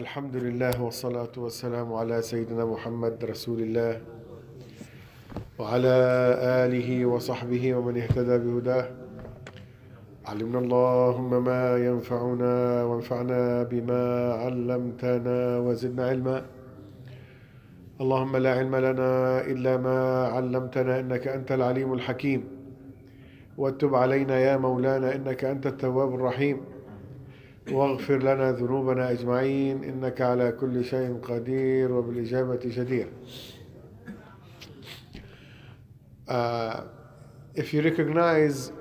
الحمد لله والصلاة والسلام على سيدنا محمد رسول الله وعلى آله وصحبه ومن اهتدى بهداه. علمنا اللهم ما ينفعنا وانفعنا بما علمتنا وزدنا علما. اللهم لا علم لنا إلا ما علمتنا إنك أنت العليم الحكيم. واتب علينا يا مولانا إنك أنت التواب الرحيم. واغفر لنا ذنوبنا أجمعين إنك على كل شيء قدير وبالإجابة جدير uh, If you recognize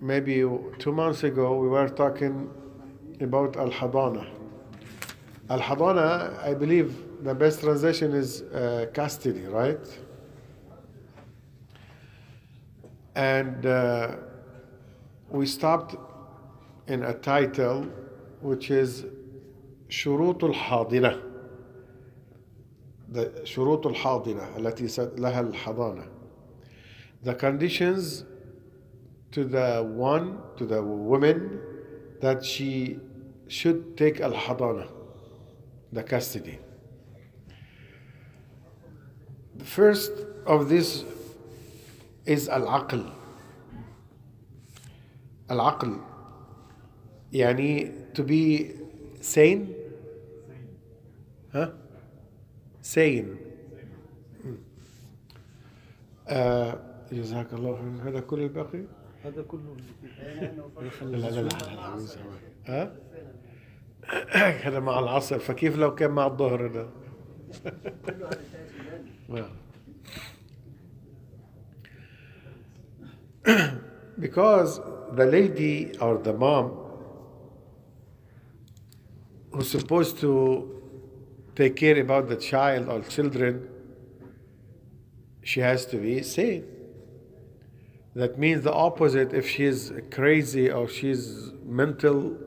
maybe two months ago we were talking about Al-Hadana Al-Hadana I believe the best translation is uh, custody right and uh, we stopped in a title which is شروط الحاضنة the شروط الحاضنة التي لها الحضانة the conditions to the one to the woman that she should take الحضانة the custody the first of this is العقل العقل يعني to be sane ها sane آه جزاك الله خير هذا كل الباقي هذا كله لا لا لا, لا, ها هذا مع العصر فكيف لو كان مع الظهر هذا because the lady or the mom who's supposed to take care about the child or children, she has to be sane. That means the opposite if she's crazy or she's mental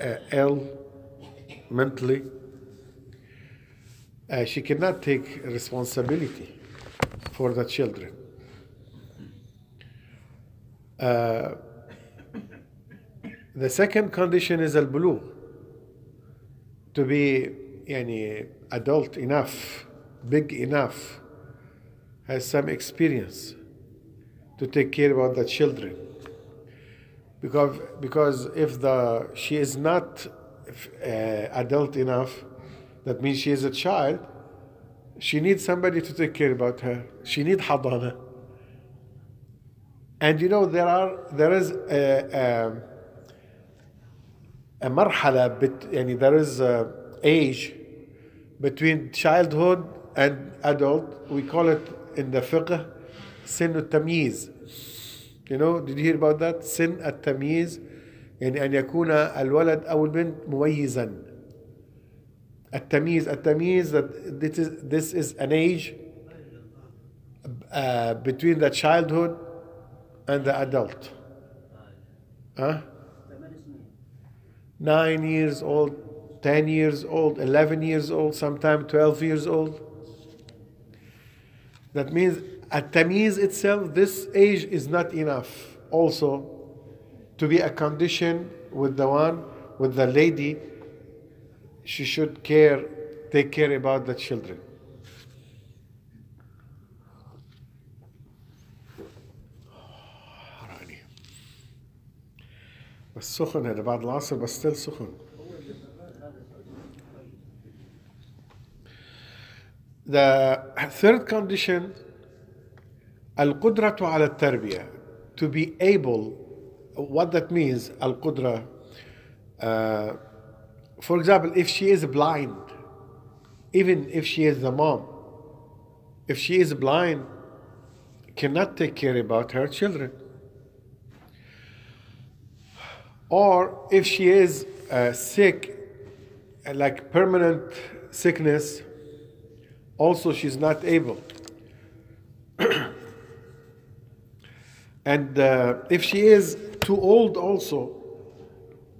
uh, ill, mentally, uh, she cannot take responsibility for the children. Uh, the second condition is al-bulugh to be يعني adult enough, big enough, has some experience to take care about the children. Because, because if the she is not uh, adult enough, that means she is a child, she needs somebody to take care about her. She needs hadana. And you know there are there is a, a a مرحلة بت يعني there is a age between childhood and adult we call it in the fiqh سن التمييز you know did you hear about that سن التمييز يعني أن يكون الولد أو البنت مميزا التمييز التمييز that this is, this is an age uh, between the childhood and the adult huh? Nine years old 10 years old, 11 years old, sometimes 12 years old. That means at Tamiz itself, this age is not enough also to be a condition with the one, with the lady. She should care, take care about the children. بس سخن هذا بعد العصر بس still سخن The third condition القدرة على التربية to be able what that means القدرة uh, for example if she is blind even if she is the mom if she is blind cannot take care about her children Or if she is uh, sick like permanent sickness also she's not able. and uh, if she is too old, also,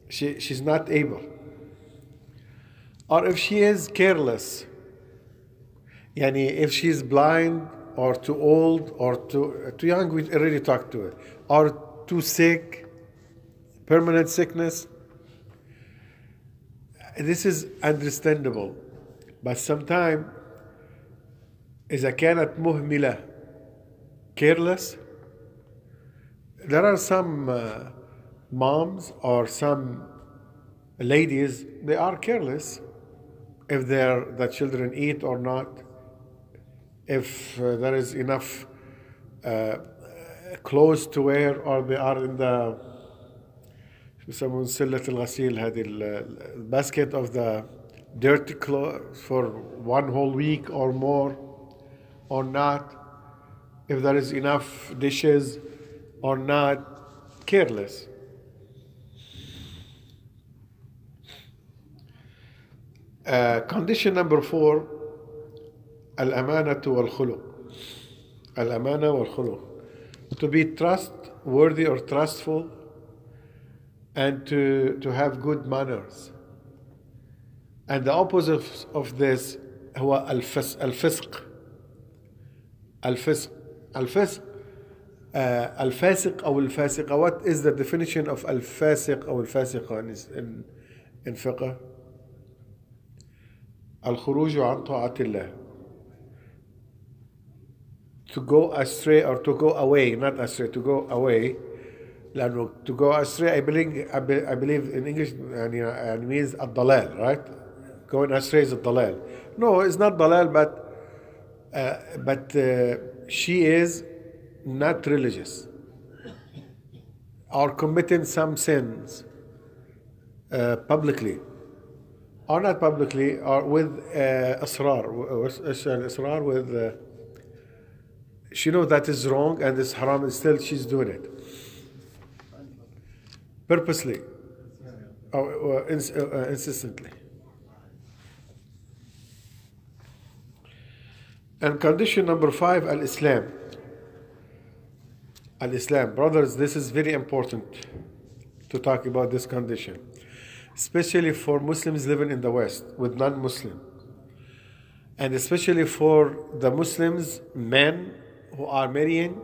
she, she's not able. Or if she is careless, yani if she's blind or too old or too, too young, we already talked to her, or too sick, permanent sickness, this is understandable but sometimes إذا كانت مهملة careless there are some uh, moms or some ladies they are careless if their the children eat or not if uh, there is enough uh, clothes to wear or they are in the شو يسمون سلة الغسيل هذه ال- basket of the dirty clothes for one whole week or more or not if there is enough dishes or not careless Uh, condition number four الأمانة والخلق الأمانة والخلق to be trustworthy or trustful and to, to have good manners and the opposite of this هو الفس, الفسق الفسق الفسق uh, الفاسق أو الفاسقة what is the definition of الفاسق أو الفاسقة in, in, in fiqh الخروج عن طاعة الله to go astray or to go away not astray to go away لأنه to go astray I believe I be- I believe in English يعني يعني means الضلال right going astray is الضلال no it's not ضلال but uh, but uh, she is not religious or committing some sins uh, publicly or not publicly or with uh, إصرار و- إيش الإصرار with uh, she knows that is wrong and it's haram and still she's doing it purposely or, or ins- uh, insistently. And condition number five al-islam. Al-islam. Brothers this is very important to talk about this condition especially for muslims living in the west with non-muslim. And especially for the muslims men who are marrying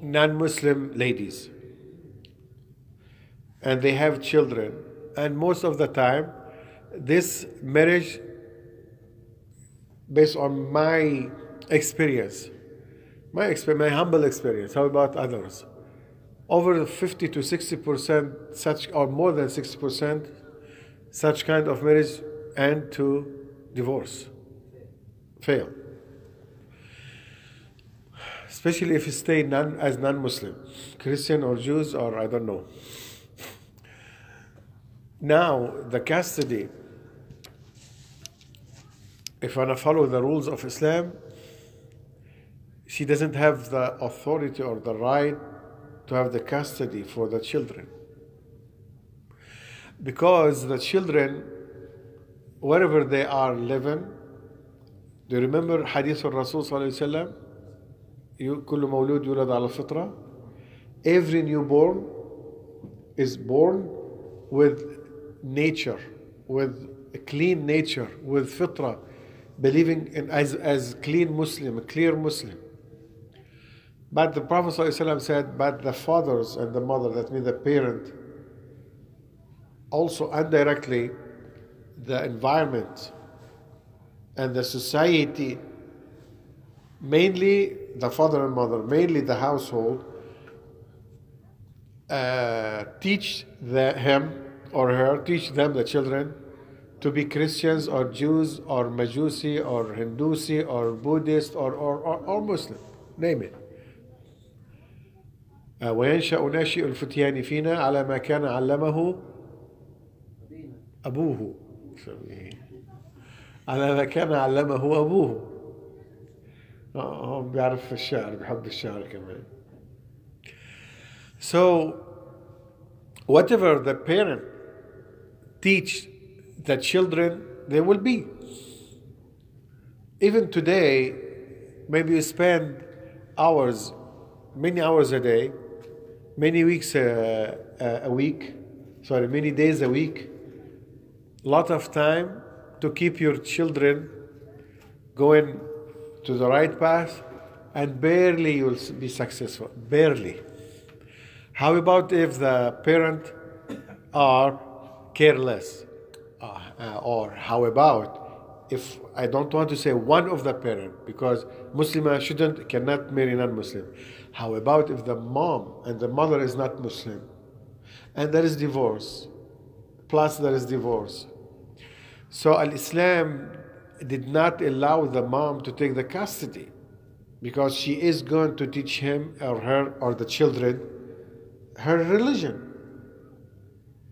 non-muslim ladies and they have children. And most of the time this marriage based on my experience my exper- my humble experience how about others? Over 50 to 60 percent such or more than 60 percent such kind of marriage end to divorce fail. Especially if you stay non, as non-muslim christian or jews or i don't know now the custody if I follow the rules of Islam, she doesn't have the authority or the right to have the custody for the children. Because the children, wherever they are living, do you remember Hadith of Rasul صلى الله عليه وسلم? You- كل مولود يولد على الفطرة. Every newborn is born with nature, with a clean nature, with fitra, believing in as, as clean Muslim, a clear Muslim. But the Prophet ﷺ said, but the fathers and the mother, that means the parent, also indirectly the environment and the society, mainly the father and mother, mainly the household, uh, teach the, him or her, teach them, the children, to be Christians or Jews or Majusi or Hindusi or Buddhist or, or, or, or Muslim, name it. آه، وينشأ ناشئ الفتيان فينا على ما كان علمه أبوه على ما كان علمه أبوه آه، هو بيعرف الشعر بيحب الشعر كمان So whatever the parent teach the children, they will be. Even today, maybe you spend hours, many hours a day, many weeks a, a, a week, sorry, many days a week, lot of time to keep your children going to the right path, and barely you will be successful. Barely. How about if the parent are careless uh, uh, or how about if I don't want to say one of the parent because Muslim shouldn't cannot marry non-Muslim. How about if the mom and the mother is not Muslim, and there is divorce, plus there is divorce. So Al-Islam did not allow the mom to take the custody because she is going to teach him or her or the children her religion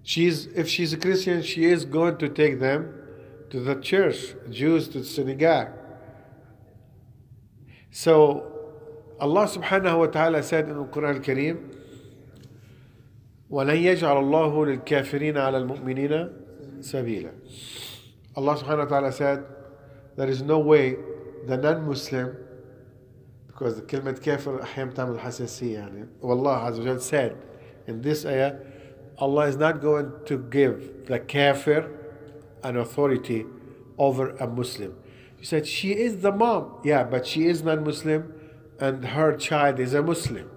She's, if she's a Christian, she is going to take them to the church, Jews to the synagogue. So Allah subhanahu wa ta'ala said in the Quran al-Kareem, وَلَنْ يَجْعَلَ اللَّهُ لِلْكَافِرِينَ عَلَى الْمُؤْمِنِينَ سَبِيلًا Allah subhanahu wa ta'ala said, there is no way the non-Muslim because كلمة كافر أحيانا تعمل حساسية يعني والله عز وجل said in this ayah Allah is not going to give the kafir an authority over a Muslim. He said she is the mom. Yeah, but she is non-Muslim and her child is a Muslim.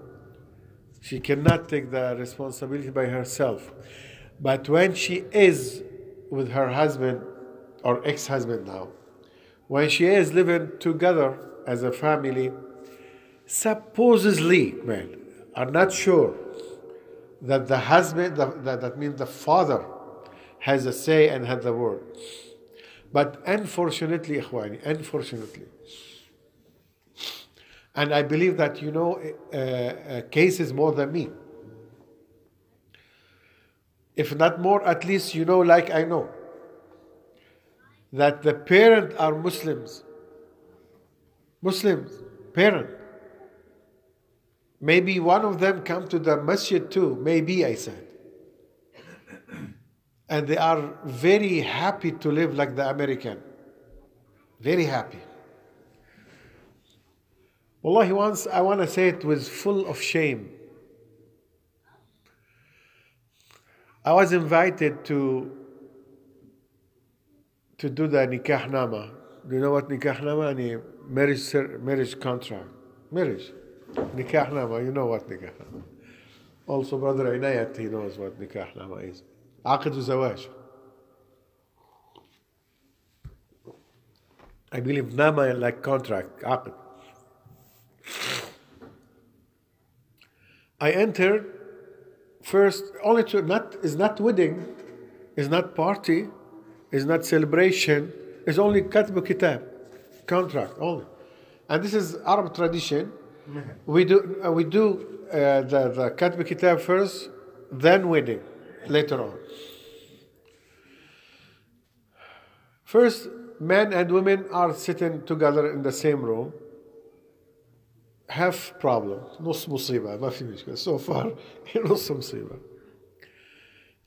She cannot take the responsibility by herself. But when she is with her husband or ex-husband now, when she is living together as a family, supposedly, man, are not sure that the husband, that, that means the father, has a say and had the word. But unfortunately, ikhwani, unfortunately, and I believe that you know uh, uh, cases more than me. If not more, at least you know, like I know, that the parent are Muslims. Muslims, parent. Maybe one of them come to the masjid too. Maybe I said. And they are very happy to live like the American. Very happy. Wallahi, once I want to say it was full of shame. I was invited to to do the nikah nama. Do you know what nikah nama? Any marriage marriage contract, marriage. Nikah Nama, you know what nikah? Also, Brother Inayat, he knows what Nikah Nama is. Aqid zawaj. I believe nama like contract, aqid. I entered first only to not is not wedding, is not party, is not celebration, It's only katb kitab, contract only. And this is Arab tradition We do uh, we do uh, the the katb kitab first, then wedding later on. First, men and women are sitting together in the same room. Have problem نص مصيبة ما في مشكلة so far نص مصيبة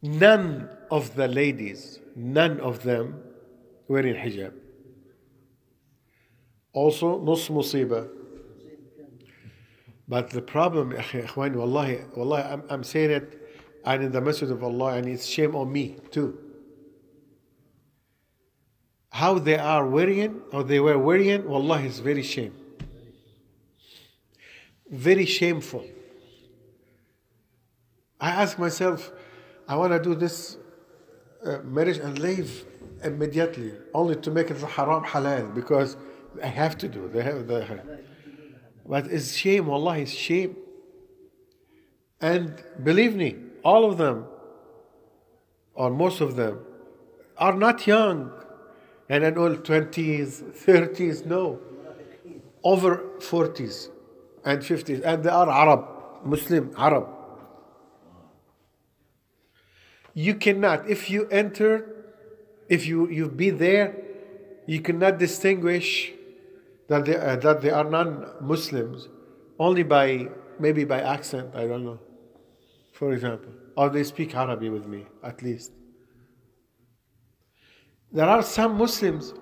none of the ladies none of them wearing hijab also نص مصيبة But the problem, ikhwan, wallahi, wallahi, I'm, I'm saying it, and in the message of Allah, and it's shame on me too. How they are worrying, or they were worrying, wallahi, is very shame. Very shameful. I ask myself, I want to do this uh, marriage and leave immediately, only to make it haram halal, because I have to do. They have the but it's shame, Allah, it's shame. And believe me, all of them, or most of them, are not young and in all 20s, 30s, no, over 40s and 50s, and they are Arab, Muslim, Arab. You cannot, if you enter, if you, you be there, you cannot distinguish that they, uh, that they are non Muslims only by maybe by accent, I don't know, for example. Or they speak Arabic with me, at least. There are some Muslims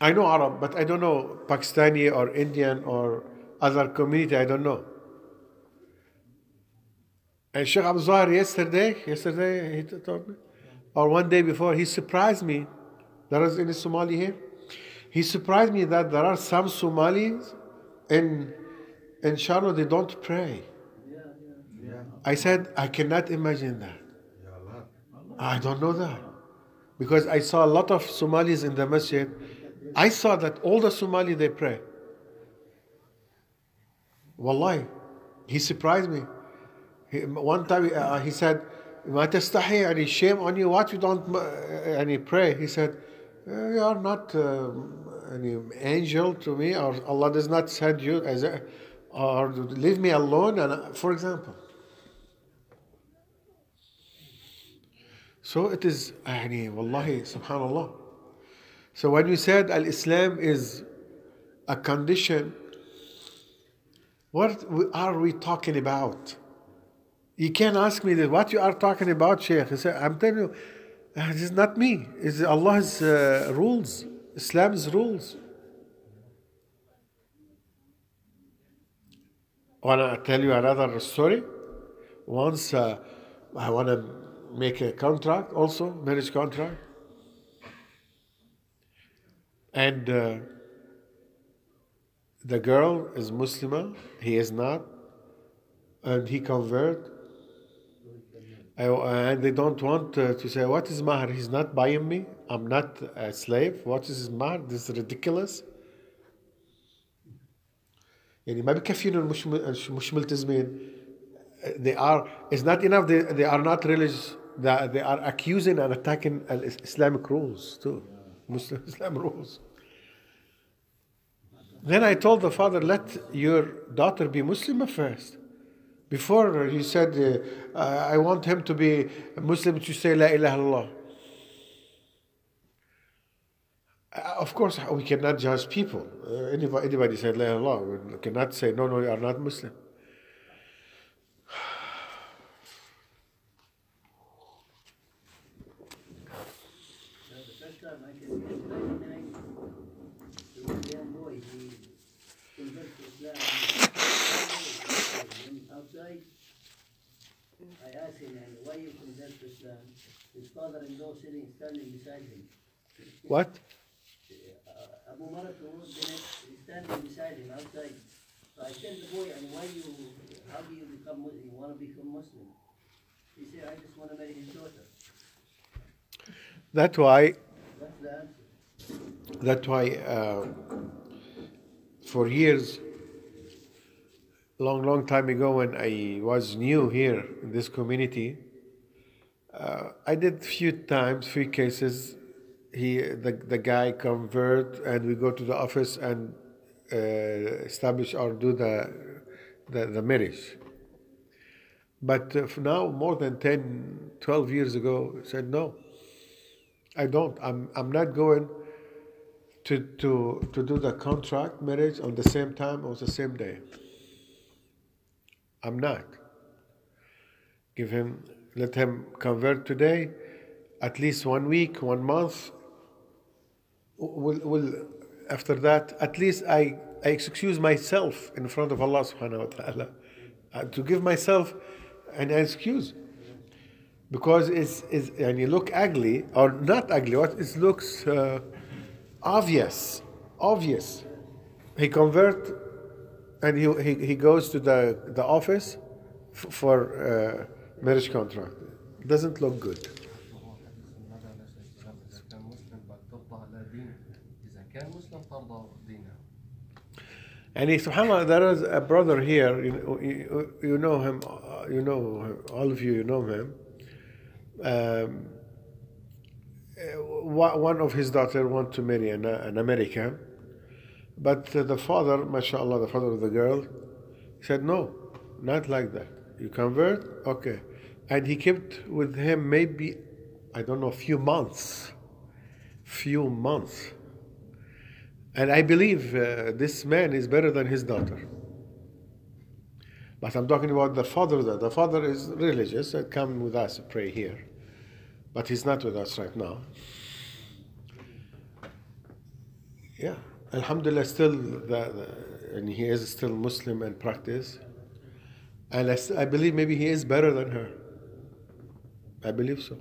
I know Arab, but I don't know Pakistani or Indian or other community, I don't know. And Sheikh Abdul Zahir yesterday, yesterday he told me, or one day before, he surprised me. There is any Somali here. He surprised me that there are some Somalis in in Charlotte they don't pray. I said I cannot imagine that. I don't know that. Because I saw a lot of Somalis in the masjid. I saw that all the Somali they pray. Wallahi, he surprised me. He, one time uh, he said, ما تستحي يعني shame on you what you don't uh, يعني pray he said "Uh, you are not uh, any angel to me or Allah does not send you as a, or leave me alone and uh, for example so it is يعني والله subhanallah so when you said al-Islam is a condition what are we talking about you can't ask me that what you are talking about, Sheikh. I said, I'm telling you, uh, this is not me. It's Allah's uh, rules, Islam's rules. Wanna tell you another story? Once uh, I wanna make a contract, also marriage contract, and uh, the girl is Muslima, he is not, and he convert and they don't want uh, to say, What is Mahar? He's not buying me. I'm not a slave. What is his Mahar? This is ridiculous. يعني ما بكفينا مش مش ملتزمين they are it's not enough they, they are not religious they, they are accusing and attacking Islamic rules too Muslim Islam rules then I told the father let your daughter be Muslim first before he said, uh, I want him to be a Muslim to say La ilaha illallah. Uh, of course, we cannot judge people. Uh, anybody, anybody said La ilaha we cannot say, no, no, you are not Muslim. I asked him, and why you convert to Islam? His father-in-law sitting, standing beside him. What? Uh, Abu Maratu, is standing beside him outside. So I tell the boy, and why you, how do you become Muslim? You want to become Muslim? He said, I just want to marry his daughter. That's why. That's the answer. That's why, uh, for years, long, long time ago when I was new here in this community, uh, I did few times, few cases. He, the, the guy convert, and we go to the office and uh, establish or do the, the, the marriage. But uh, for now, more than 10, 12 years ago, said, no, I don't. I'm, I'm not going to, to, to do the contract marriage on the same time or the same day. I'm not. Give him, let him convert today, at least one week, one month. Will, will after that, at least I, I excuse myself in front of Allah subhanahu wa ta'ala. Uh, to give myself an excuse. Because it's, it's and you look ugly, or not ugly, what it looks uh, obvious. Obvious. He convert and he, he, he goes to the, the office for uh, marriage contract. Doesn't look good. And if subhanAllah, there is a brother here, you, you, you know him, uh, you know him, all of you, you know him. Um, uh, one of his daughter want to marry an, an American, but the father, mashallah, the father of the girl, said, no, not like that. You convert? Okay. And he kept with him maybe, I don't know, a few months. Few months. And I believe uh, this man is better than his daughter. But I'm talking about the father. There. The father is religious and come with us to pray here. But he's not with us right now. Yeah. Alhamdulillah, still, the, the, and he is still Muslim and practice. And I, I believe maybe he is better than her. I believe so.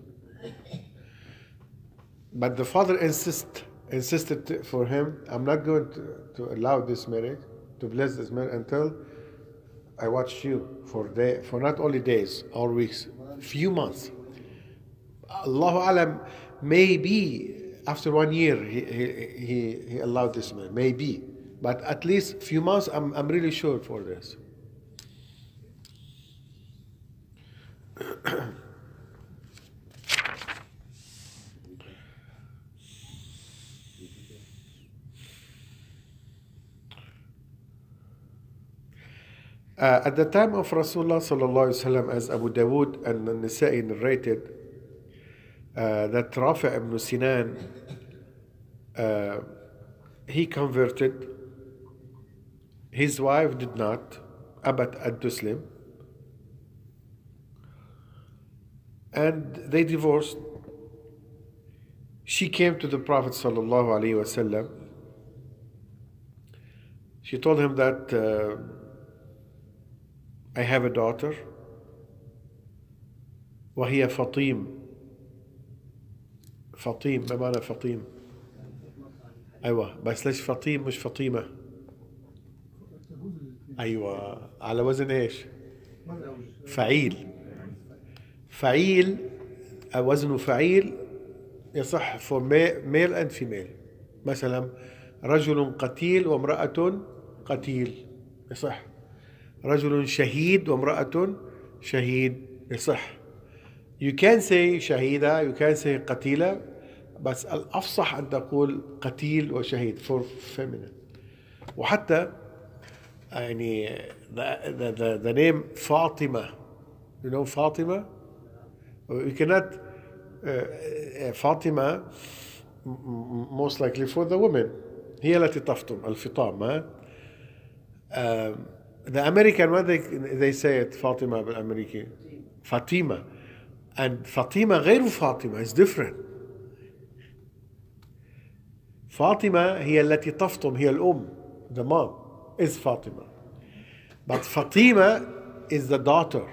But the father insist, insisted for him, I'm not going to, to allow this marriage, to bless this marriage until I watch you for day, for not only days or weeks, few months. Allahu Alam, maybe after one year he, he, he, he allowed this man, maybe. But at least few months, I'm, I'm really sure for this. Uh, at the time of Rasulullah sallallahu as Abu Dawood and Nasa'i narrated, uh, that Rafi' ibn Sinan, uh, he converted. His wife did not, Abat ad-Duslim, and they divorced. She came to the Prophet sallallahu alaihi wasallam. She told him that. Uh, I have a daughter وهي فطيم فطيم ما معنى فطيم أيوة بس ليش فطيم مش فطيمة أيوة على وزن إيش فعيل فعيل وزنه فعيل يصح for male and female. مثلا رجل قتيل وامرأة قتيل يصح. رجل شهيد وامرأة شهيد يصح. You can say شهيدة you can say قتيلة بس الأفصح أن تقول قتيل وشهيد for feminine. وحتى يعني the, the, the, the name فاطمة. You know فاطمة؟ you cannot uh, فاطمة most likely for the women هي التي تفطم الفطام ها um, the American when they they say it Fatima بالأمريكي Fatima and Fatima غير فاطمة is different فاطمة هي التي تفطم هي الأم the mom is Fatima but Fatima is the daughter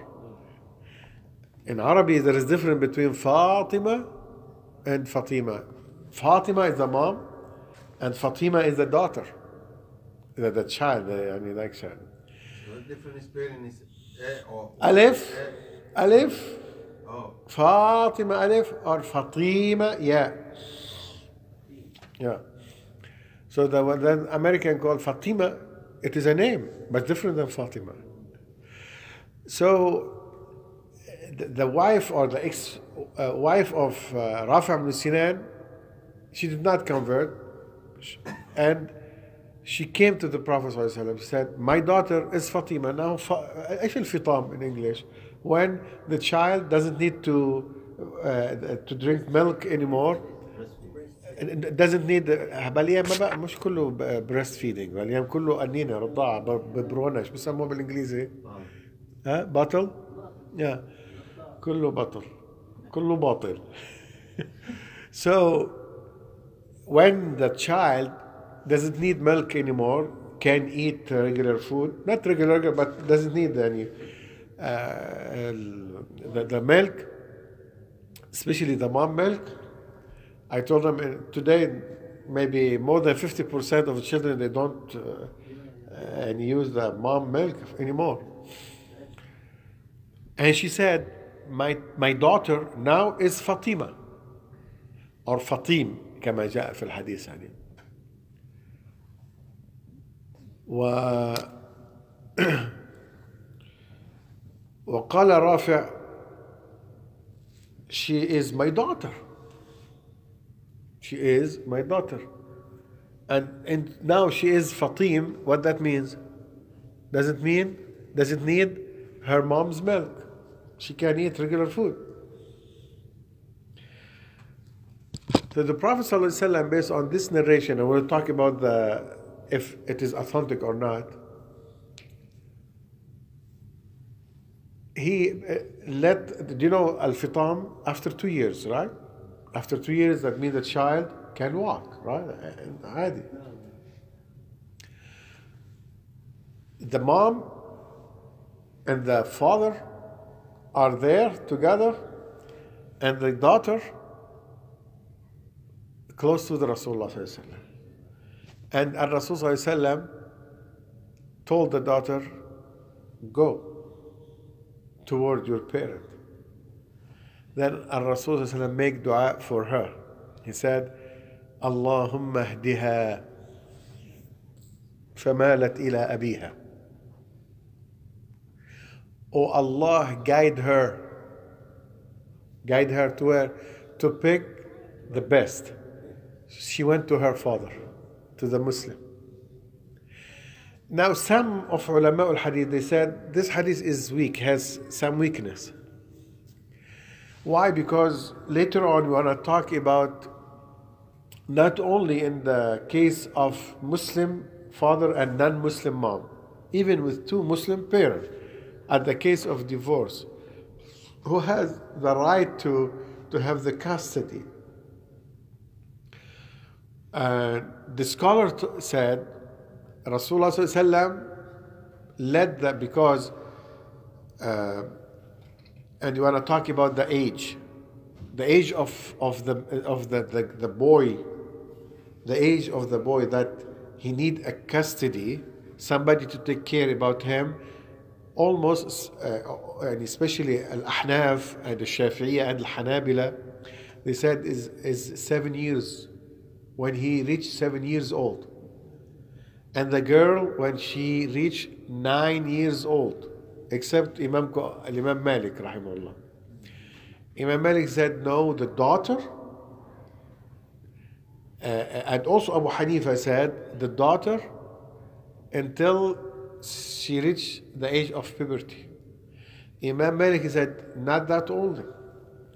In Arabic, there is difference between Fatima and Fatima. Fatima is the mom, and Fatima is the daughter, the, the child, the, I mean, like child. Different difference is A or Aleph? A. Oh. Fatima Aleph or Fatima, yeah. Yeah. So the one American called Fatima, it is a name, but different than Fatima. So the, the wife or the ex uh, wife of uh, Rafi ibn Sinan she did not convert and she came to the Prophet ﷺ, said, My daughter is Fatima. Now, fa- ايش الفطام in English? When the child doesn't need to uh, to drink milk anymore, and doesn't need بالايام ما بقى مش كله بريست فيدنج بالايام كله قنينه رضاعه ببرونه ايش بسموه بالانجليزي؟ ها بطل؟ يا كله بطل كله باطل so when the child doesn't need milk anymore, can eat regular food, not regular, but doesn't need any uh, the, the milk, especially the mom milk. I told them uh, today maybe more than 50% of the children they don't uh, and use the mom milk anymore. And she said, my, my daughter now is Fatima or Fatim كما جاء في الحديث يعني. و وقال رافع she is my daughter she is my daughter and, and now she is Fatim what that means does it mean does it need her mom's milk She can't eat regular food. So the Prophet ﷺ, based on this narration, and we'll talk about the if it is authentic or not. He uh, let, do you know, Al Fitam after two years, right? After two years, that means the child can walk, right? Uh, uh, Adi. The mom and the father are there together, and the daughter close to the Rasulullah. And Rasulullah Rasul told the daughter, Go toward your parent. Then Rasulullah Rasul made dua for her. He said, Allahumma ahdiha famalat ila abiha. Oh Allah, guide her. Guide her to where? To pick the best. She went to her father, to the Muslim. Now, some of ulama al hadith they said this hadith is weak, has some weakness. Why? Because later on we want to talk about not only in the case of Muslim father and non Muslim mom, even with two Muslim parents at the case of divorce, who has the right to, to have the custody. And the scholar t- said Rasulullah led that because, uh, and you want to talk about the age, the age of, of, the, of the, the, the boy, the age of the boy that he need a custody, somebody to take care about him, almost, uh, and especially Al-Ahnaf and the Shafi'iyah and Al-Hanabila, they said is, is seven years, when he reached seven years old. And the girl, when she reached nine years old, except Imam, Imam Malik, rahimahullah. Imam Malik said, no, the daughter. Uh, and also Abu Hanifa said, the daughter until she reached the age of puberty. Imam Malik said, not that old,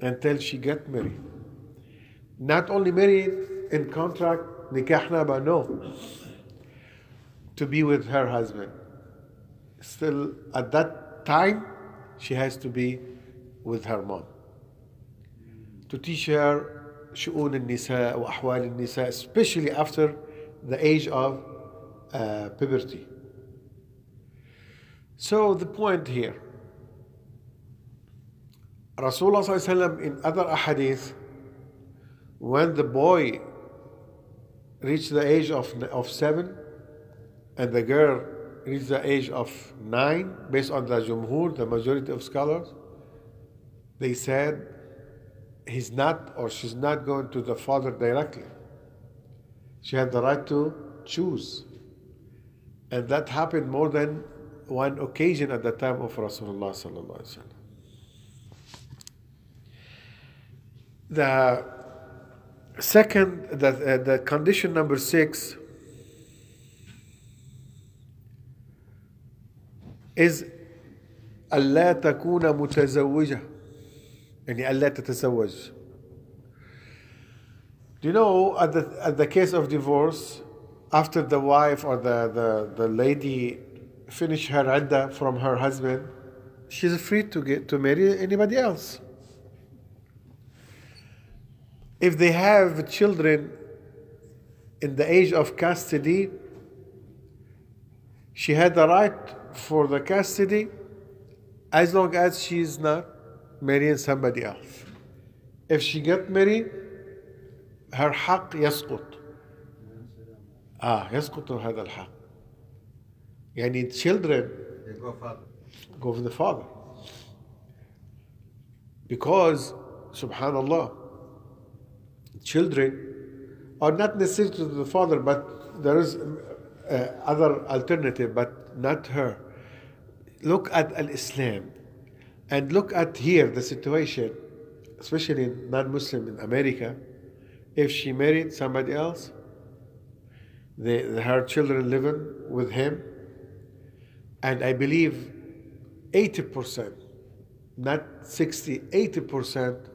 until she get married. Not only married in contract, nikahna, but no to be with her husband. Still, at that time, she has to be with her mom. To teach her شؤون النساء وأحوال النساء, especially after the age of uh, puberty. So the point here, Rasulullah in other ahadith, when the boy reached the age of, of seven, and the girl reached the age of nine, based on the Jumhur, the majority of scholars, they said he's not or she's not going to the father directly. She had the right to choose. And that happened more than one occasion at the time of Rasulullah. sallallahu alaihi wasallam. The second, the, uh, the condition number six is ألا تكون متزوجة يعني ألا تتزوج Do you know at the, at the case of divorce after the wife or the, the, the lady finish her idda from her husband she's free to get to marry anybody else if they have children in the age of custody she had the right for the custody as long as she is not marrying somebody else. If she get married, her حق يسقط. آه يسقط هذا الحق. I need children. They go father. Go for the father. Because, subhanallah, children are not necessary to the father, but there is uh, other alternative, but not her. Look at Al Islam and look at here the situation, especially in non Muslim in America. If she married somebody else, they, her children living with him, and I believe 80%, not 60, 80%,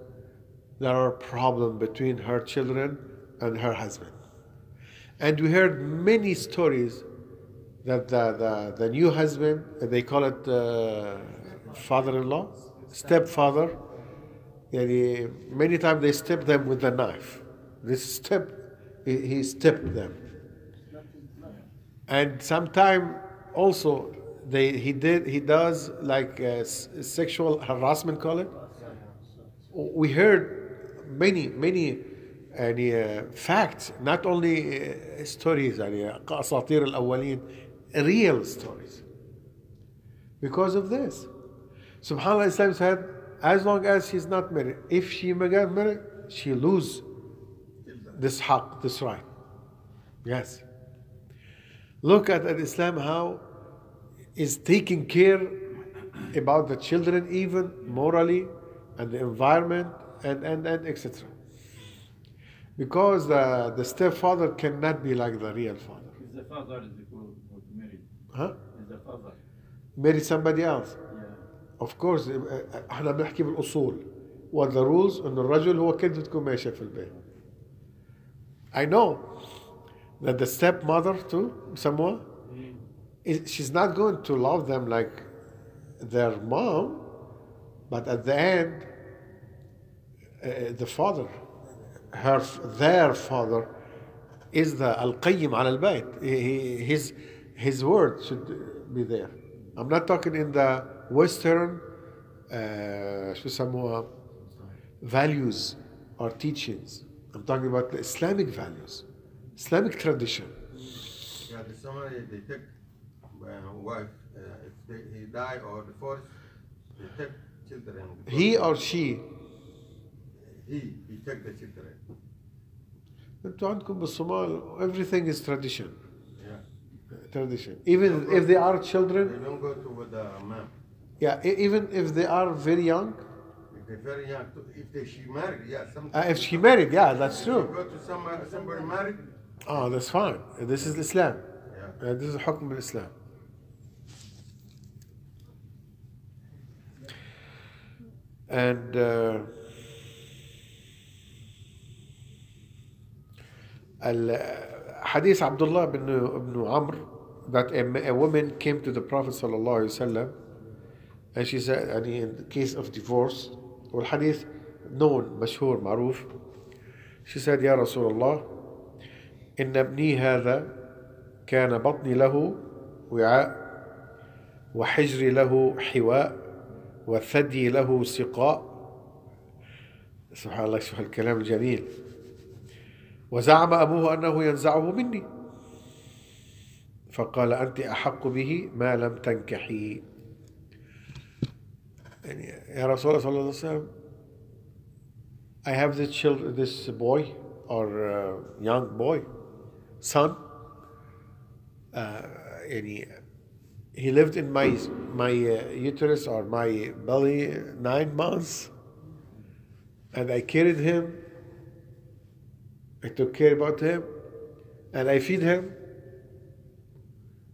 there are problems between her children and her husband. And we heard many stories that the, the, the new husband, they call it uh, father-in-law, stepfather, many times they step them with a the knife. This step, he, he stepped them. And sometime also they he did he does like uh, s- sexual harassment call it. We heard many many يعني uh, facts not only uh, stories يعني اساطير الاولين real stories because of this. Subhanallah Islam said as long as she's not married. If she get married, she lose this haq, this right. Yes. Look at, at Islam how is taking care about the children even morally and the environment and, and, and etc. Because the, the stepfather cannot be like the real father. Is the father is the who who married? Huh? Is the father? Marry somebody else. Yeah. Of course اه، احنا بنحكي بالاصول what the rules انه الرجل هو كلمة تكون ماشية في البيت. I know that the stepmother too بسموها she's not going to love them like their mom, but at the end, uh, the father, her, their father, is the al qayyim al bayt. His his word should be there. I'm not talking in the Western uh, values or teachings. I'm talking about the Islamic values, Islamic tradition. Yeah, the summary they wife uh, if they, he die or divorce, they take children. he or she he he take the children. انتوا عندكم بالصومال everything is tradition Yeah, tradition even if they are they children don't go to with the mom. yeah e- even if they are very young If they're very young, to, if they she married, yeah, some. uh, if she married yeah that's She true go to some somebody married. oh that's fine this is Islam Yeah. Uh, this is حكم الإسلام and uh, ال- حديث عبد الله بن بن عمرو that a, a woman came to the Prophet صلى الله عليه وسلم and she said يعني in the case of divorce والحديث known مشهور معروف she said يا رسول الله إن ابني هذا كان بطني له وعاء وحجري له حواء وثدي له سقاء. سبحان الله شو هالكلام الجميل. وزعم أبوه أنه ينزعه مني. فقال أنت أحق به ما لم تنكحي. يعني يا رسول الله صلى الله عليه وسلم I have this child, this boy or uh, young boy, son. Uh, يعني he lived in my my uh, uterus or my belly nine months, and I carried him. I took care about him, and I feed him.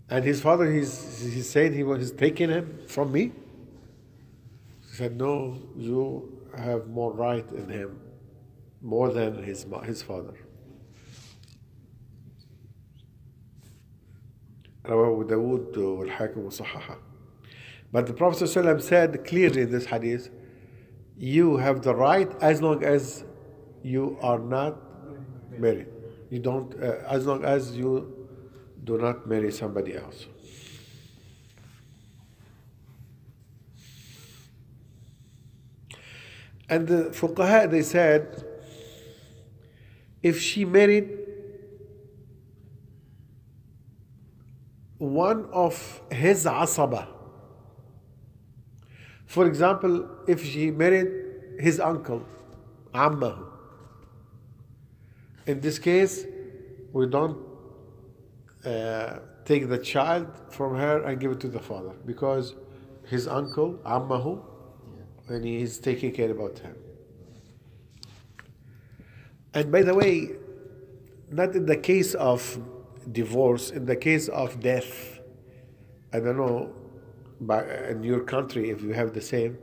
And his father, he's he said he was taking him from me. He said, "No, you have more right in him, more than his his father." رواه داود والحاكم وصححه. But the Prophet ﷺ said clearly in this hadith, you have the right as long as you are not married. You don't, uh, as long as you do not marry somebody else. And the fuqaha, they said, if she married one of his asaba, for example, if she married his uncle, ammahu, in this case, we don't uh, take the child from her and give it to the father because his uncle, ammahu, and he is taking care about him. And by the way, not in the case of divorce, in the case of death, I don't know, by, in your country if you have the same.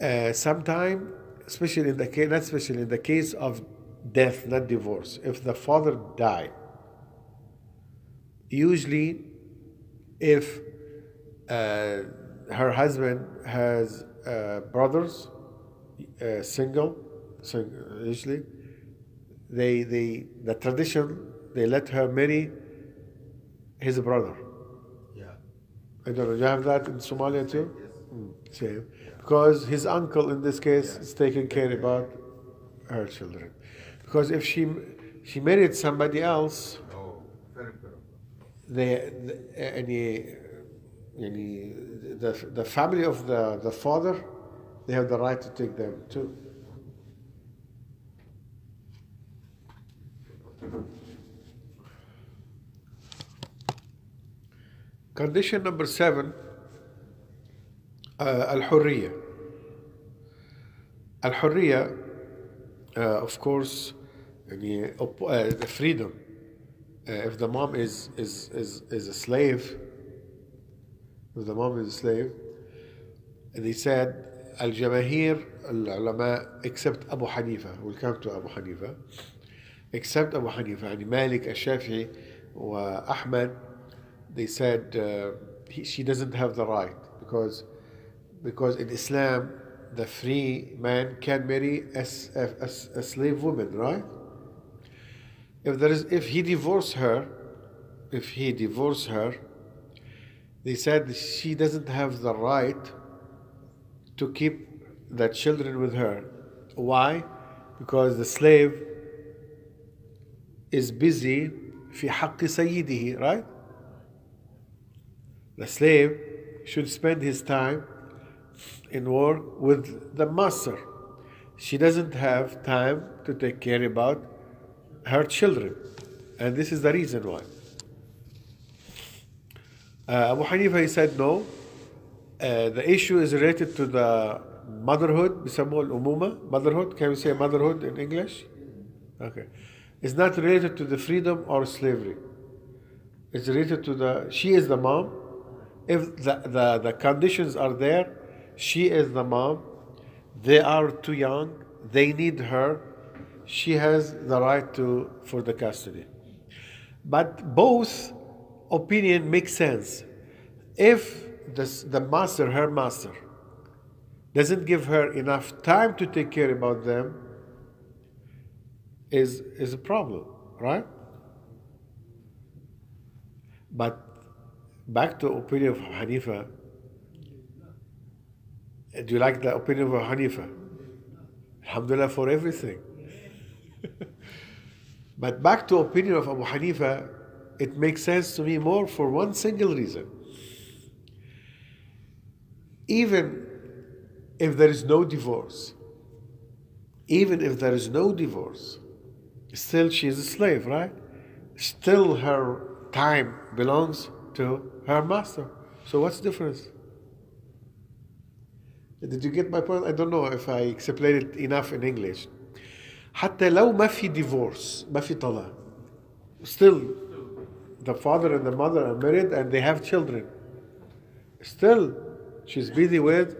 Uh, sometime, especially in the case, not especially in the case of death, not divorce, if the father died, usually, if uh, her husband has uh, brothers, uh, single, sing, usually, they, they, the tradition, they let her marry his brother. Yeah. I don't know, Do you have that in Somalia too? Yes. Mm, same. Because his uncle in this case is taking care about her children. Because if she she married somebody else, Oh, very they, the, any, any, the, the family of the, the father they have the right to take them too. Condition number seven, uh, al-hurriya. Al-hurriya, uh, of course, يعني, op- uh, the freedom. Uh, if the mom is, is, is, is a slave, if the mom is a slave, they said al-jamahir, al-ulama, except Abu Hanifa, we'll come to Abu Hanifa, except Abu Hanifa, يعني Malik, al-Shafi'i, wa Ahmad, they said uh, he, she doesn't have the right because because in Islam the free man can marry a, s- a- a s- a slave woman, right? If there is if he divorce her, if he divorce her, they said she doesn't have the right to keep the children with her. Why? Because the slave is busy في حق سيده, right? The slave should spend his time in work with the master. She doesn't have time to take care about her children. And this is the reason why. Uh, Abu Hanifa he said no. Uh, the issue is related to the motherhood, بيسموه الأمومة, motherhood. Can we say motherhood in English? Okay. It's not related to the freedom or slavery. It's related to the, she is the mom. if the, the, the conditions are there, she is the mom. They are too young. They need her. She has the right to for the custody. But both opinion makes sense. If this, the master, her master, doesn't give her enough time to take care about them, is is a problem, right? But back to opinion of Hanifa. Do you like the opinion of Abu Hanifa? Alhamdulillah for everything. but back to opinion of Abu Hanifa, it makes sense to me more for one single reason. Even if there is no divorce, even if there is no divorce, still she is a slave, right? Still her time belongs to her master. So what's the difference? Did you get my point? I don't know if I explained it enough in English. حتى لو ما في divorce ما في طلاق still the father and the mother are married and they have children still she's busy with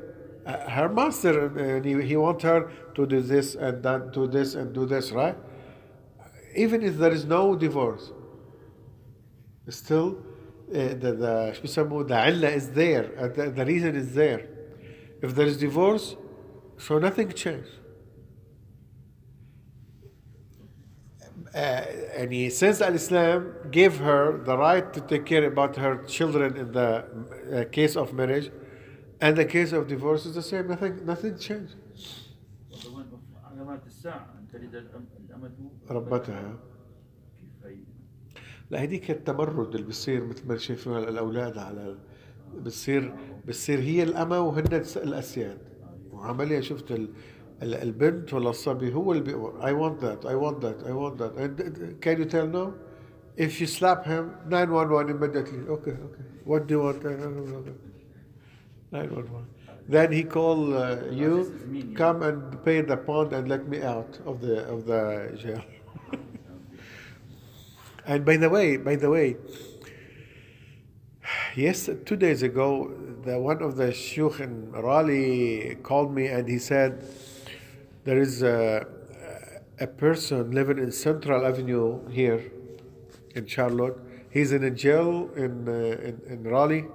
uh, her master and he, he wants her to do this and that do this and do this right even if there is no divorce still uh, the, the شو بيسموه the علة is there uh, the, the reason is there if there is divorce so nothing changed uh, and he says al-Islam gave her the right to take care about her children in the uh, case of marriage and the case of divorce is the same nothing nothing changed وكمان علامات الساعة أن تلد الأم- الأمة ربتها كيف هي؟ لا هديك التمرد اللي بصير مثل ما شايفين الاولاد على بتصير بتصير هي الأمة وهن الأسياد وعمليا شفت ال... ال- البنت ولا الصبي هو اللي بيقول I want that I want that I want that and uh, can you tell no if you slap him 911 immediately okay okay what do you want 911 then he call uh, you come and pay the pound and let me out of the of the jail and by the way by the way Yes, two days ago, the, one of the shuyukh in Raleigh called me and he said there is a, a person living in Central Avenue here in Charlotte. He's in a jail in, uh, in, in Raleigh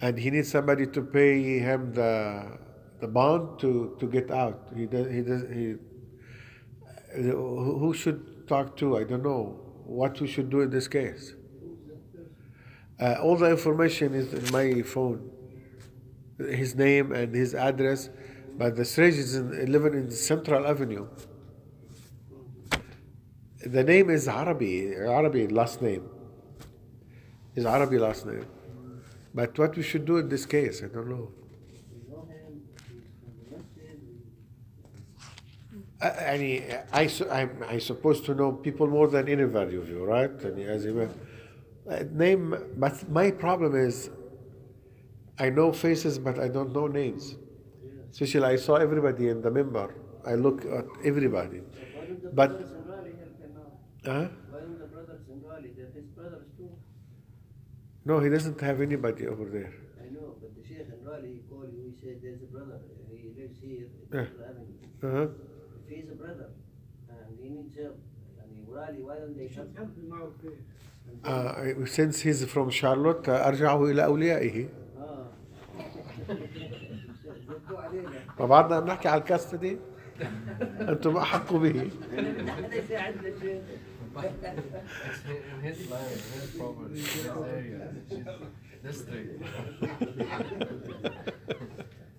and he needs somebody to pay him the, the bond to, to get out. He he he, who should talk to? I don't know what we should do in this case. Uh, all the information is in my phone. His name and his address, but the strange is in, living in Central Avenue. The name is Arabi, Arabi last name. Is Arabi last name. But what we should do in this case, I don't know. We know him, he's from I, I mean, I, I'm, I'm supposed to know people more than anybody of you, right? And as you uh, name, but my problem is I know faces, but I don't know names. Especially, I saw everybody in the member. I look at everybody. But. Huh? No, he doesn't have anybody over there. I know, but the Sheikh in he called you, he said, there's a brother, he lives here. Uh-huh. he is a brother, and he needs help. Uh, since he's from Charlotte أرجعه إلى أوليائه فبعدنا نحكي على الكاستة دي أنتم أحق به in his land, in his province, in his area, district.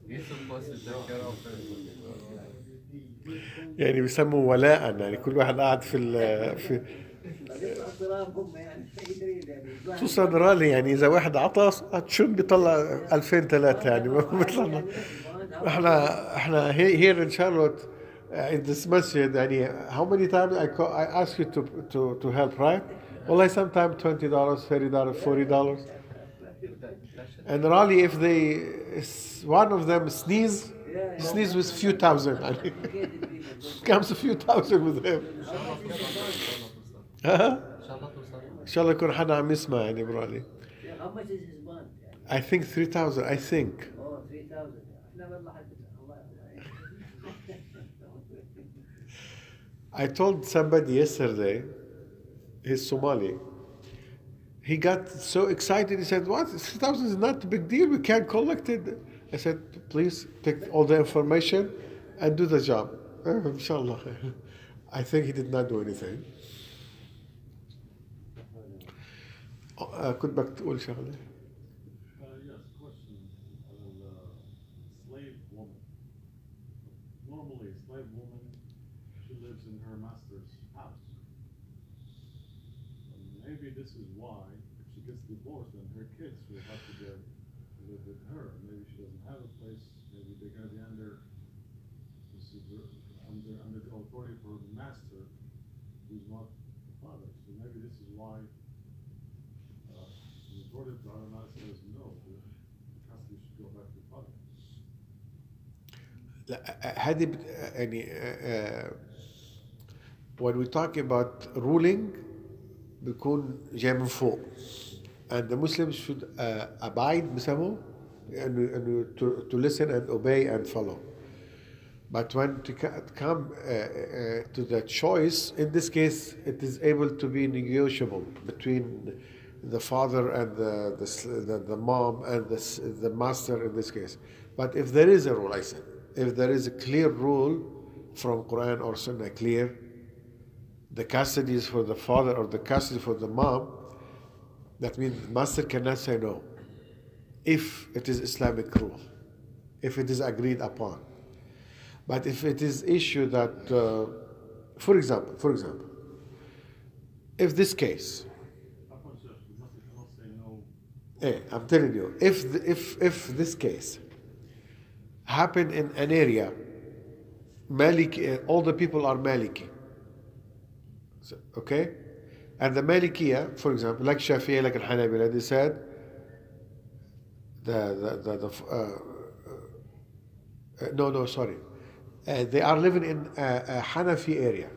You're supposed to take care of them. يعني بيسموا ولاء يعني كل واحد قاعد في ال في خصوصا رالي يعني إذا واحد عطى شو بيطلع 2000 3 يعني ما بيطلع إحنا إحنا هير ان شارلوت in this masjid يعني how many times I call, I ask you to to to help right? والله sometimes 20 dollars 30 dollars 40 dollars. And Raleigh if they one of them sneeze sneeze with few thousand يعني comes a few thousand with him ها ان شاء الله توصل ان شاء الله يكون حدا عم يسمع يعني برالي How much is his bond? يعني؟ I think 3000 I think Oh, 3000 احنا والله حد الله I told somebody yesterday, he's Somali. He got so excited. He said, "What? Three thousand is not a big deal. We can't collect it." I said, "Please take all the information and do the job." Uh, inshallah. I think he did not do anything. Uh, كنت بدك تقول شغلة؟ Uh, yes, question. Uh, slave woman. Normally, a slave woman, she lives in her master's house. And maybe this is why, if she gets divorced, then her kids will have to go live with her. Maybe she doesn't have a place. Maybe they're going to be under, the super- under, under the authority of her master, who's not the father. So maybe this is why uh, the authority of the Ulama says no, the custody should go back to the father. لا هذه بت- يعني آه، when we talk about ruling بيكون جاي من فوق and the Muslims should uh, abide بسموه انه انه to, to listen and obey and follow but when to ca- come uh, uh, to the choice in this case it is able to be negotiable between the father and the the, s- the, the mom and the, s- the master in this case but if there is a rule I said if there is a clear rule from Quran or Sunnah clear the custody is for the father or the custody for the mom, that means master cannot say no. If it is Islamic rule, if it is agreed upon. But if it is issue that, uh, for example, for example, if this case, eh, I'm telling you, if the, if if this case happened in an area, Maliki, uh, all the people are Maliki. So, okay? And the Malikiya, for example, like Shafi'i, like Al-Hanabila, they said, the, the, the, the uh, uh, no, no, sorry. Uh, they are living in a, a Hanafi area.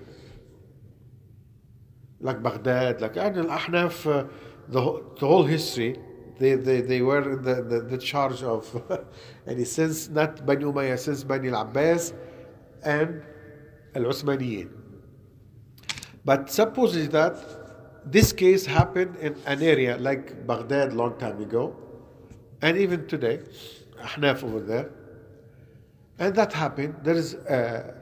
Like Baghdad, like and Al-Ahnaf, uh, the, whole- the whole history, they, they, they were in the, the, the charge of, and since not Bani Umayyah, since Bani al-Abbas and Al-Uthmaniyin. But supposedly that this case happened in an area like Baghdad long time ago, and even today, Ahnaf over there. And that happened. There is a,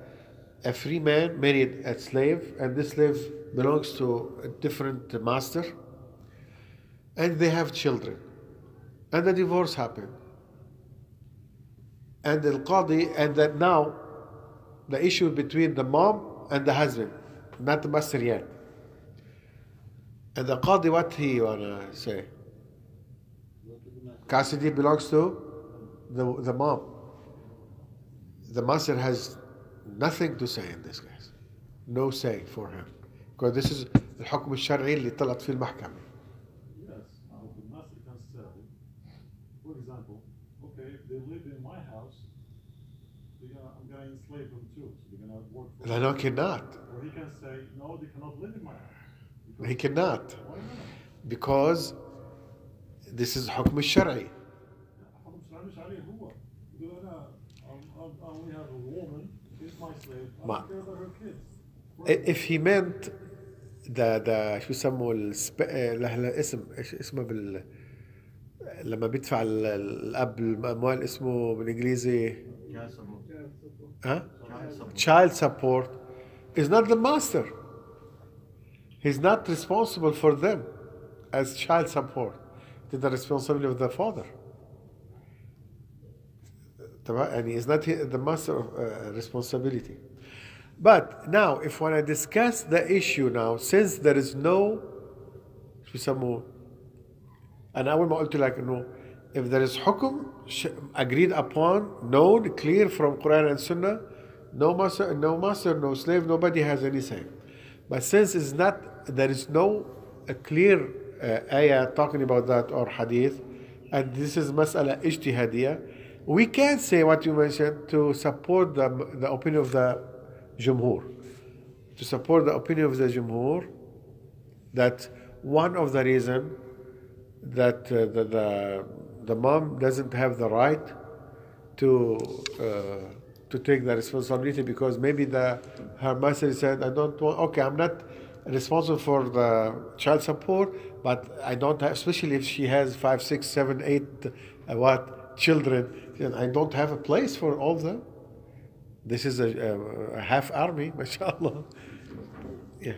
a free man married a slave, and this slave belongs to a different master, and they have children. And the divorce happened. And the Qadi, and that now the issue between the mom and the husband, not the master yet. And the Qadi, what he wanna say? Custody belongs to the, the mom. The master has nothing to say in this case no say for him because this is الحكم الشرعي اللي طلعت فيه المحكمة Yes, now the master can say, for example, okay, if they live in my house, they're gonna, I'm gonna enslave them too, so they're gonna work for لا no he cannot Or he can say, no, they cannot live in my house. he cannot Why not? because this is حكم الشرعي حكم شرعي مش عليه هو. يقول أنا I'm- I'm- I only have a woman, she's my slave, I ما- don't care about her kids. if he meant ده ده شو يسموا السب... له له اسم ايش اسمه بال لما بيدفع ال- الاب الاموال اسمه بالانجليزي ها child support is not the master he's not responsible for them as child support it's the responsibility of the father تمام يعني is not the master of uh, responsibility but now if when I discuss the issue now since there is no شو يسموه انا اول ما قلت لك انه if there is حكم sh- agreed upon known clear from Quran and Sunnah no master no master no slave nobody has any say But since it's not, there is no clear uh, ayah talking about that or hadith, and this is mas'ala ijtihadiyah, we can say what you mentioned to support the, the opinion of the jumhur. To support the opinion of the jumhur that one of the reason that uh, the, the, the mom doesn't have the right to uh, to take the responsibility because maybe the her master said I don't want okay I'm not responsible for the child support but I don't have especially if she has five six seven eight uh, what children then I don't have a place for all of them. This is a, a, a half army mashallah. Yeah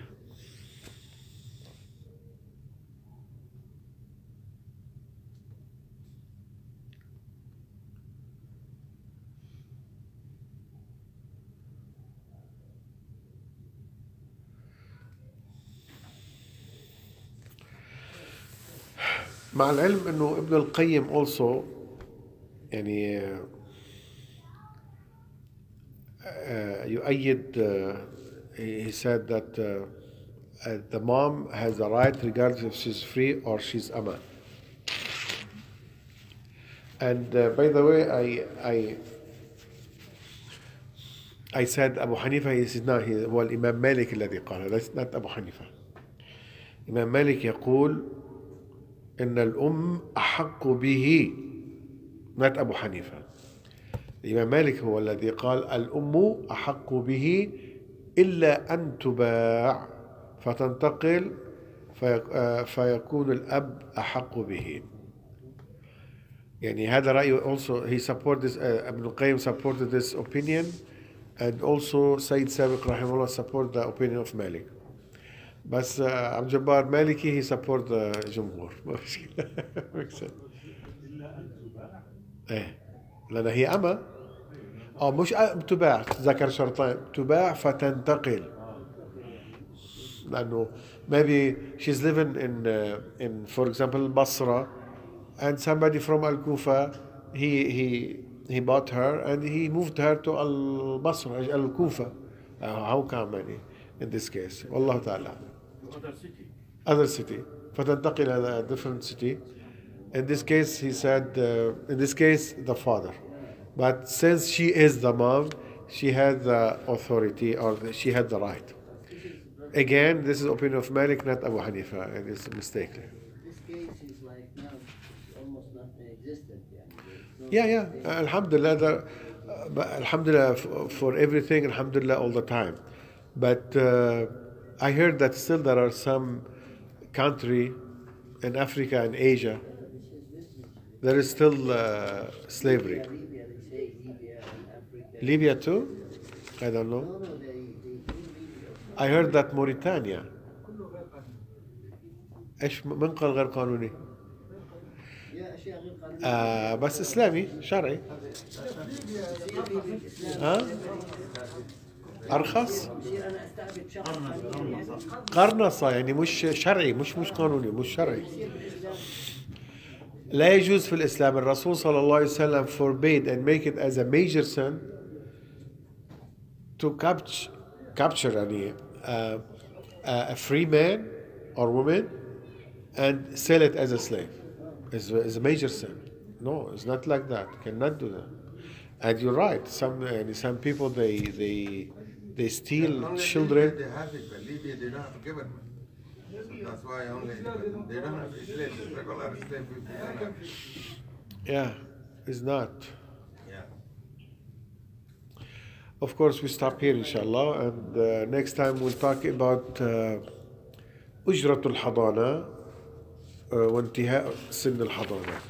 مع العلم انه ابن القيم also يعني آه، آه، يؤيد آه، he said that uh, uh, the mom has the right regardless if she's free or she's ama and uh, by the way I I I said Abu Hanifa he said no he هو الإمام مالك الذي قال that's not أبو حنيفة الإمام مالك يقول إن الأم أحق به. not أبو حنيفة. الإمام مالك هو الذي قال الأم أحق به إلا أن تباع فتنتقل آه، فيكون الأب أحق به. يعني هذا رأيه also he support this uh, ابن القيم supported this opinion and also سيد سابق رحمه الله support the opinion of مالك بس uh, عبد الجبار مالكي support the جمهور ما تباع إيه لأن هي اما آه مش تباع ذكر شرطين تباع فتنتقل لأنه maybe she's living in uh, in for example Basra and somebody from Al Kufa he he he bought her and he moved her to Al Basra Al Kufa uh, how come يعني in this case والله تعالى other city. other city فتنتقل إلى a different city in this case he said uh, in this case the father but since she is the mom she had the authority or the, she had the right again this is opinion of Malik not Abu Hanifa and it's a mistake This case is like now it's almost not existent. يعني. There's no- yeah yeah there's- alhamdulillah the, uh, but alhamdulillah f- for everything alhamdulillah all the time but uh, I heard that still there are some country in Africa and Asia there is still uh, slavery Libya, they say Libya and Africa. Libya too I don't know No, no, they, they do Libya. I heard that Mauritania ايش من قال غير قانوني؟ يا أشياء غير قانونية. آه بس اسلامي شرعي يصير في بالإسلام ها؟ ارخص قانوني يعني. قرنصة يعني مش شرعي مش مش قانوني مش شرعي لا يجوز في الإسلام الرسول صلى الله عليه وسلم forbade and make it as a major sin to capture capture يعني, uh, a free man or woman and sell it as a slave is is a major sin. No, it's not like that. Cannot do that. And you're right. Some uh, some people they they they steal Only children. They have it, but Libya they don't have government. That's why only they don't have slaves, regular slave people. they don't have. Yeah, it's not. Yeah. Of course, we stop here, inshallah, and uh, next time we'll talk about uh, أجرة الحضانة uh, وانتهاء سن الحضانة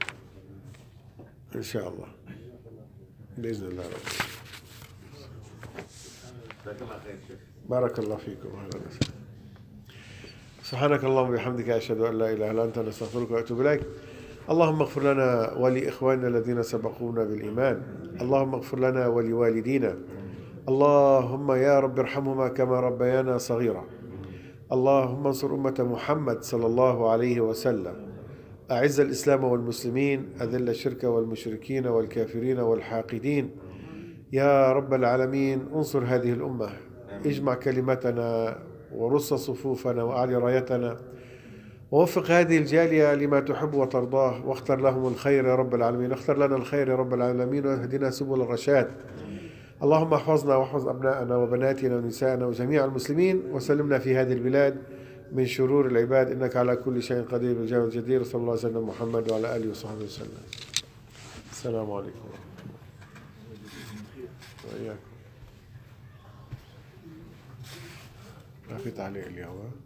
إن شاء الله بإذن الله رب بارك الله فيكم. أهلا وسهلا. سبحانك اللهم وبحمدك أشهد أن لا إله إلا أنت نستغفرك وأتوب إليك. اللهم اغفر لنا ولإخواننا الذين سبقونا بالإيمان. اللهم اغفر لنا ولوالدينا. اللهم يا رب ارحمهما كما ربيانا صغيرا. اللهم انصر أمة محمد صلى الله عليه وسلم. أعز الإسلام والمسلمين أذل الشرك والمشركين والكافرين والحاقدين. يا رب العالمين انصر هذه الأمة. اجمع كلمتنا ورص صفوفنا وأعلي رايتنا. ووفق هذه الجالية لما تحب وترضاه واختر لهم الخير يا رب العالمين. اختر لنا الخير يا رب العالمين واهدنا سبل الرشاد. اللهم احفظنا واحفظ أبناءنا وبناتنا ونساءنا وجميع المسلمين وسلمنا في هذه البلاد من شرور العباد. إنك على كل شيء قدير بالجاه الجدير صلى الله عليه وسلم محمد وعلى آله وصحبه وسلم. السلام عليكم. وإياكم ما في تعليق اليوم؟